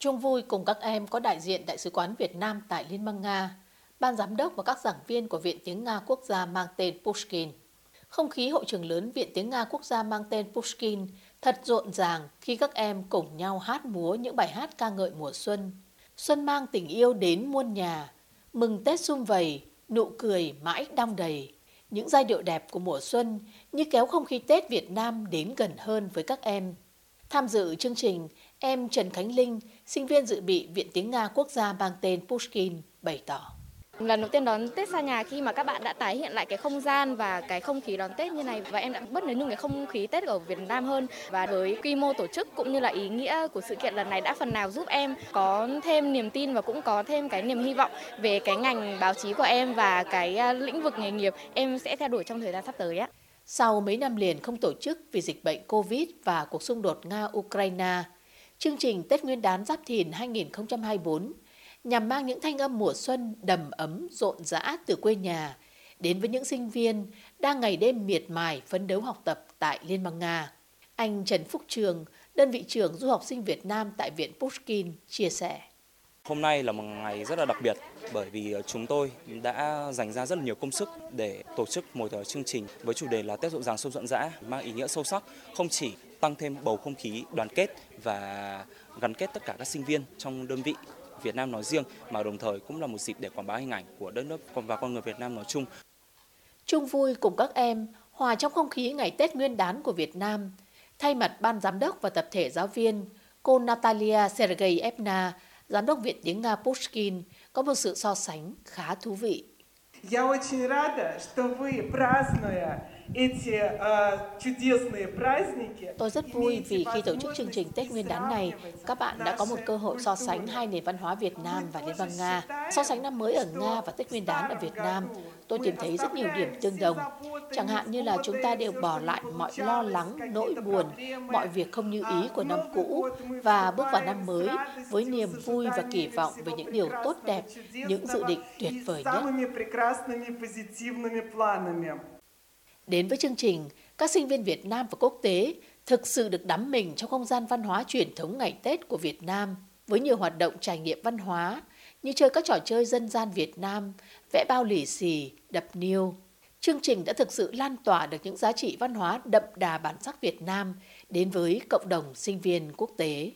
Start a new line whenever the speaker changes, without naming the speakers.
Chung vui cùng các em có đại diện Đại sứ quán Việt Nam tại Liên bang Nga, ban giám đốc và các giảng viên của Viện Tiếng Nga Quốc gia mang tên Pushkin. Không khí hội trường lớn Viện Tiếng Nga Quốc gia mang tên Pushkin thật rộn ràng khi các em cùng nhau hát múa những bài hát ca ngợi mùa xuân. Xuân mang tình yêu đến muôn nhà, mừng Tết sum vầy, nụ cười mãi đong đầy. Những giai điệu đẹp của mùa xuân như kéo không khí Tết Việt Nam đến gần hơn với các em. Tham dự chương trình, em Trần Khánh Linh, sinh viên dự bị Viện Tiếng Nga Quốc gia mang tên Pushkin, bày tỏ.
Lần đầu tiên đón Tết xa nhà khi mà các bạn đã tái hiện lại cái không gian và cái không khí đón Tết như này và em đã bất ngờ những cái không khí Tết ở Việt Nam hơn và với quy mô tổ chức cũng như là ý nghĩa của sự kiện lần này đã phần nào giúp em có thêm niềm tin và cũng có thêm cái niềm hy vọng về cái ngành báo chí của em và cái à, lĩnh vực nghề nghiệp em sẽ theo đuổi trong thời gian sắp tới á.
Sau mấy năm liền không tổ chức vì dịch bệnh Covid và cuộc xung đột Nga-Ukraine, chương trình Tết Nguyên đán Giáp Thìn 2024 nhằm mang những thanh âm mùa xuân đầm ấm rộn rã từ quê nhà đến với những sinh viên đang ngày đêm miệt mài phấn đấu học tập tại Liên bang Nga. Anh Trần Phúc Trường, đơn vị trưởng du học sinh Việt Nam tại Viện Pushkin, chia sẻ.
Hôm nay là một ngày rất là đặc biệt bởi vì ờ, chúng tôi đã dành ra rất là nhiều công sức để tổ chức một ờ, chương trình với chủ đề là Tết rộn ràng sâu rộn rã mang ý nghĩa sâu sắc không chỉ tăng thêm bầu không khí đoàn kết và gắn kết tất cả các sinh viên trong đơn vị Việt Nam nói riêng mà đồng thời cũng là một dịp để quảng bá hình ảnh của đất nước và con người Việt Nam nói chung.
Chung vui cùng các em, hòa trong không khí ngày Tết Nguyên đán của Việt Nam, thay mặt ban giám đốc và tập thể giáo viên, cô Natalia Sergeyevna, giám đốc Viện tiếng Nga Pushkin, có một sự so sánh khá thú vị. Я очень рада, что вы, празднуя Tôi rất vui vì khi tổ chức chương trình Tết Nguyên đán này, các bạn đã có một cơ hội so sánh hai nền văn hóa Việt Nam và Liên bang Nga. So sánh năm mới ở Nga và Tết Nguyên đán ở Việt Nam, tôi tìm thấy rất nhiều điểm tương đồng. Chẳng hạn như là chúng ta đều bỏ lại mọi lo lắng, nỗi buồn, mọi việc không như ý của năm cũ và bước vào năm mới với niềm vui và kỳ vọng về những điều tốt đẹp, những dự định tuyệt vời nhất. Đến với chương trình, các sinh viên Việt Nam và quốc tế thực sự được đắm mình trong không gian văn hóa truyền thống ngày Tết của Việt Nam với nhiều hoạt động trải nghiệm văn hóa như chơi các trò chơi dân gian Việt Nam, vẽ bao lì xì, đập niêu. Chương trình đã thực sự lan tỏa được những giá trị văn hóa đậm đà bản sắc Việt Nam đến với cộng đồng sinh viên quốc tế.